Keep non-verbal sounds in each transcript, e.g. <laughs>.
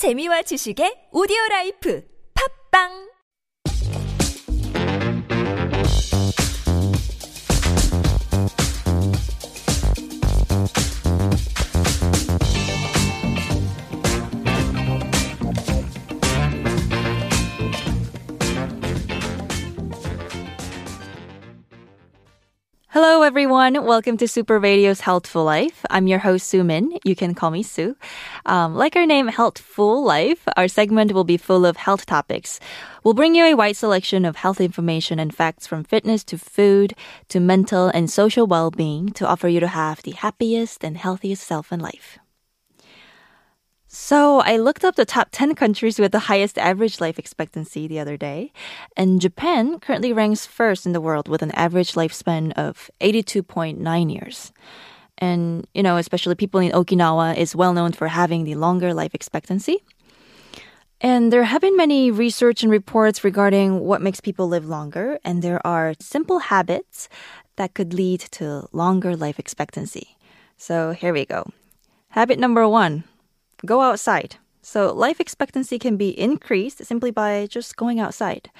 재미와 지식의 오디오 라이프. 팝빵 Hello, everyone. Welcome to Super Radio's Healthful Life. I'm your host, Sue Min. You can call me Sue. Um, like our name, Healthful Life, our segment will be full of health topics. We'll bring you a wide selection of health information and facts from fitness to food to mental and social well-being to offer you to have the happiest and healthiest self in life. So I looked up the top 10 countries with the highest average life expectancy the other day, and Japan currently ranks first in the world with an average lifespan of 82.9 years. And, you know, especially people in Okinawa is well known for having the longer life expectancy. And there have been many research and reports regarding what makes people live longer, and there are simple habits that could lead to longer life expectancy. So here we go. Habit number one go outside. So life expectancy can be increased simply by just going outside.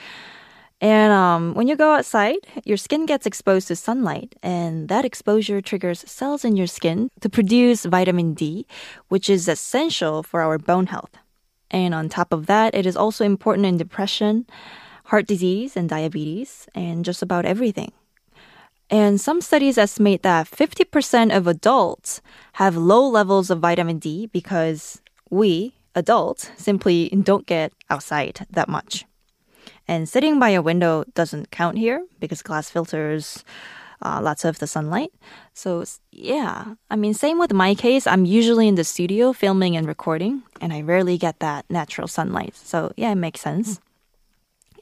And um, when you go outside, your skin gets exposed to sunlight, and that exposure triggers cells in your skin to produce vitamin D, which is essential for our bone health. And on top of that, it is also important in depression, heart disease, and diabetes, and just about everything. And some studies estimate that 50% of adults have low levels of vitamin D because we, adults, simply don't get outside that much. And sitting by a window doesn't count here because glass filters uh, lots of the sunlight. So, yeah, I mean, same with my case. I'm usually in the studio filming and recording, and I rarely get that natural sunlight. So, yeah, it makes sense.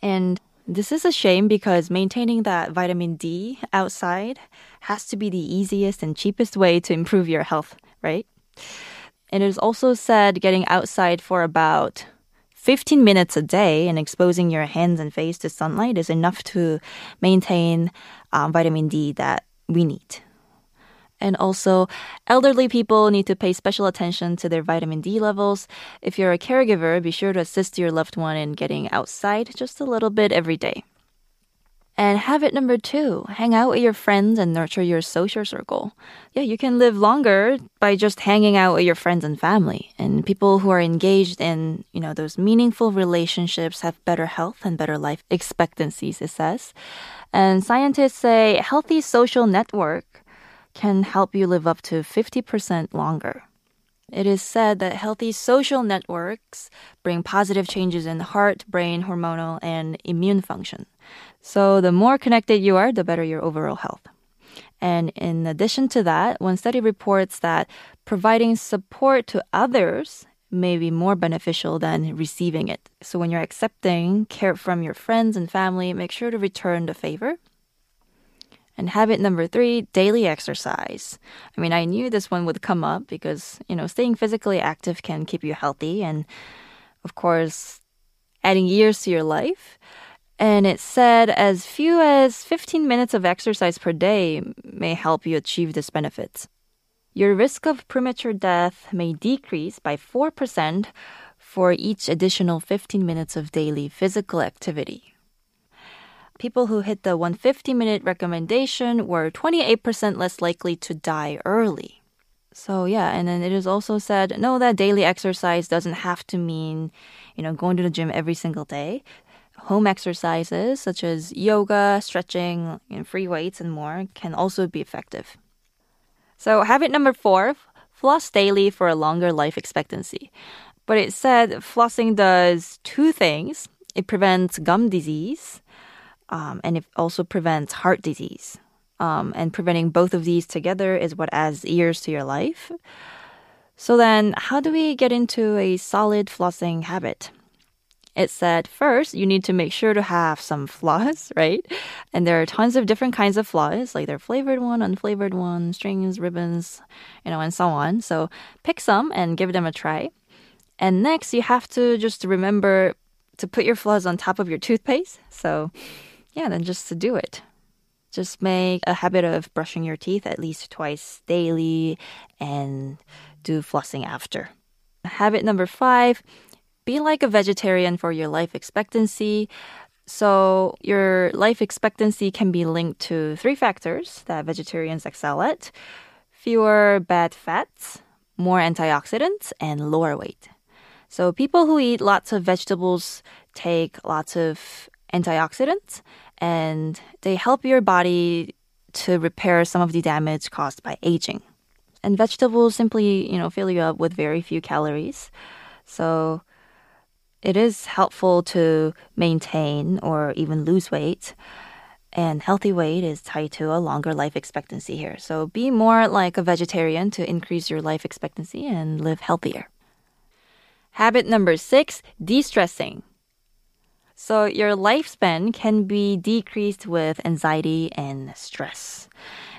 And this is a shame because maintaining that vitamin D outside has to be the easiest and cheapest way to improve your health, right? And it is also said getting outside for about 15 minutes a day and exposing your hands and face to sunlight is enough to maintain um, vitamin D that we need. And also, elderly people need to pay special attention to their vitamin D levels. If you're a caregiver, be sure to assist your loved one in getting outside just a little bit every day. And habit number two, hang out with your friends and nurture your social circle. Yeah, you can live longer by just hanging out with your friends and family. And people who are engaged in, you know, those meaningful relationships have better health and better life expectancies, it says. And scientists say healthy social network can help you live up to 50% longer. It is said that healthy social networks bring positive changes in heart, brain, hormonal, and immune function. So the more connected you are, the better your overall health. And in addition to that, one study reports that providing support to others may be more beneficial than receiving it. So when you're accepting care from your friends and family, make sure to return the favor and habit number three, daily exercise. I mean, I knew this one would come up because, you know, staying physically active can keep you healthy and, of course, adding years to your life. And it said as few as 15 minutes of exercise per day may help you achieve this benefit. Your risk of premature death may decrease by 4% for each additional 15 minutes of daily physical activity people who hit the 150 minute recommendation were 28% less likely to die early. So yeah, and then it is also said no that daily exercise doesn't have to mean, you know, going to the gym every single day. Home exercises such as yoga, stretching, and free weights and more can also be effective. So habit number 4, floss daily for a longer life expectancy. But it said flossing does two things. It prevents gum disease um, and it also prevents heart disease. Um, and preventing both of these together is what adds years to your life. So then, how do we get into a solid flossing habit? It said first, you need to make sure to have some floss, <laughs> right? And there are tons of different kinds of floss, like their flavored one, unflavored one, strings, ribbons, you know, and so on. So pick some and give them a try. And next, you have to just remember to put your floss on top of your toothpaste. So yeah, then just to do it. Just make a habit of brushing your teeth at least twice daily and do flossing after. Habit number five be like a vegetarian for your life expectancy. So, your life expectancy can be linked to three factors that vegetarians excel at fewer bad fats, more antioxidants, and lower weight. So, people who eat lots of vegetables take lots of antioxidants and they help your body to repair some of the damage caused by aging. And vegetables simply, you know, fill you up with very few calories. So it is helpful to maintain or even lose weight. And healthy weight is tied to a longer life expectancy here. So be more like a vegetarian to increase your life expectancy and live healthier. Habit number six de stressing. So your lifespan can be decreased with anxiety and stress.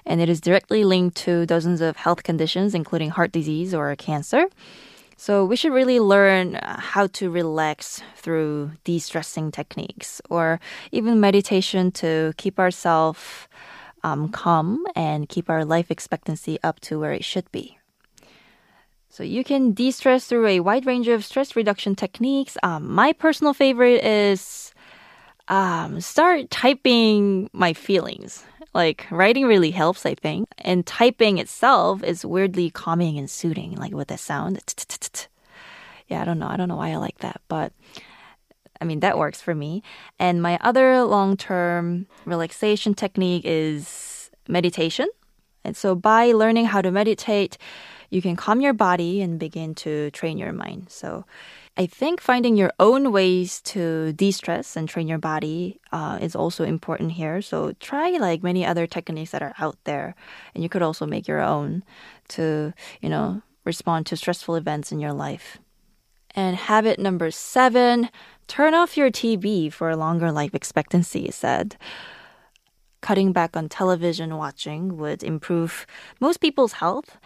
And it is directly linked to dozens of health conditions, including heart disease or cancer. So we should really learn how to relax through de-stressing techniques or even meditation to keep ourselves um, calm and keep our life expectancy up to where it should be. So you can de-stress through a wide range of stress reduction techniques. Um, my personal favorite is um, start typing my feelings. Like writing really helps, I think, and typing itself is weirdly calming and soothing, like with the sound. Yeah, I don't know. I don't know why I like that, but I mean that works for me. And my other long-term relaxation technique is meditation. And so by learning how to meditate, you can calm your body and begin to train your mind. So I think finding your own ways to de stress and train your body uh, is also important here. So try like many other techniques that are out there, and you could also make your own to, you know, respond to stressful events in your life. And habit number seven turn off your TV for a longer life expectancy, said cutting back on television watching would improve most people's health.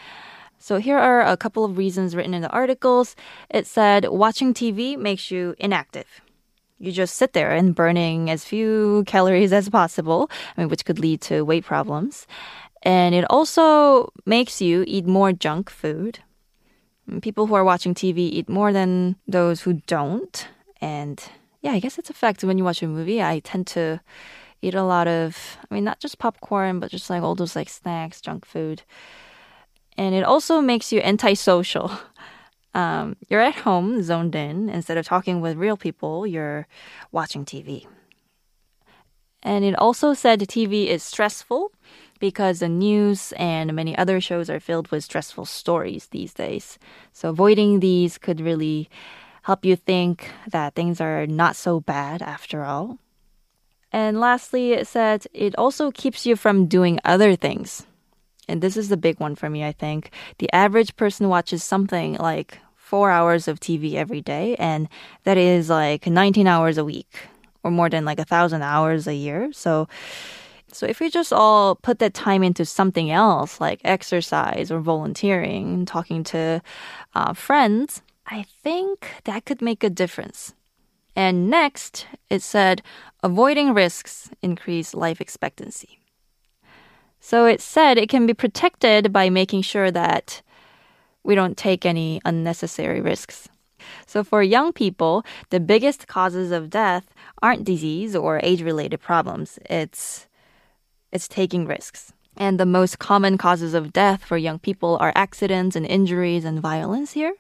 So here are a couple of reasons written in the articles. It said watching TV makes you inactive. You just sit there and burning as few calories as possible, I mean, which could lead to weight problems. And it also makes you eat more junk food. People who are watching TV eat more than those who don't. And yeah, I guess it's a fact when you watch a movie. I tend to eat a lot of, I mean, not just popcorn, but just like all those like snacks, junk food and it also makes you antisocial. <laughs> Um, you're at home, zoned in. Instead of talking with real people, you're watching TV. And it also said TV is stressful because the news and many other shows are filled with stressful stories these days. So avoiding these could really help you think that things are not so bad after all. And lastly, it said it also keeps you from doing other things and this is the big one for me, I think. The average person watches something like four hours of TV every day, and that is like 19 hours a week or more than like a thousand hours a year. So, so if we just all put that time into something else, like exercise or volunteering, talking to uh, friends, I think that could make a difference. And next, it said avoiding risks increase life expectancy. So it said it can be protected by making sure that we don't take any unnecessary risks. So for young people, the biggest causes of death aren't disease or age-related problems. It's it's taking risks. And the most common causes of death for young people are accidents and injuries and violence here.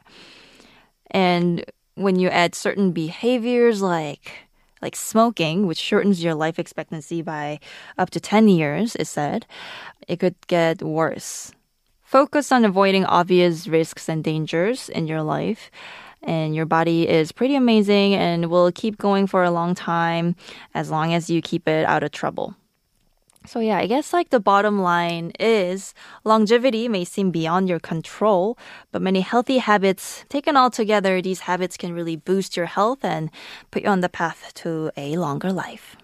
And when you add certain behaviors like like smoking, which shortens your life expectancy by up to 10 years, is said, it could get worse. Focus on avoiding obvious risks and dangers in your life. And your body is pretty amazing and will keep going for a long time as long as you keep it out of trouble. So yeah, I guess like the bottom line is longevity may seem beyond your control, but many healthy habits taken all together, these habits can really boost your health and put you on the path to a longer life.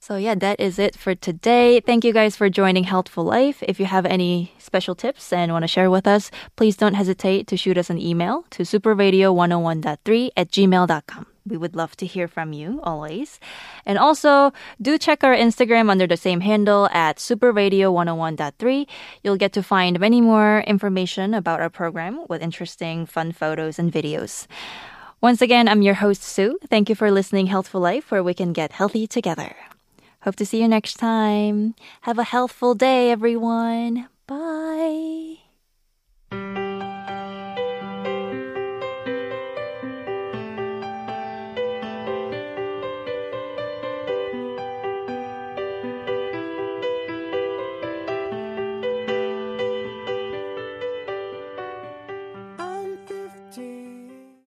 So yeah, that is it for today. Thank you guys for joining Healthful Life. If you have any special tips and want to share with us, please don't hesitate to shoot us an email to superradio101.3 at gmail.com. We would love to hear from you always. And also, do check our Instagram under the same handle at superradio101.3. You'll get to find many more information about our program with interesting, fun photos and videos. Once again, I'm your host, Sue. Thank you for listening Healthful Life, where we can get healthy together. Hope to see you next time. Have a healthful day, everyone. Bye.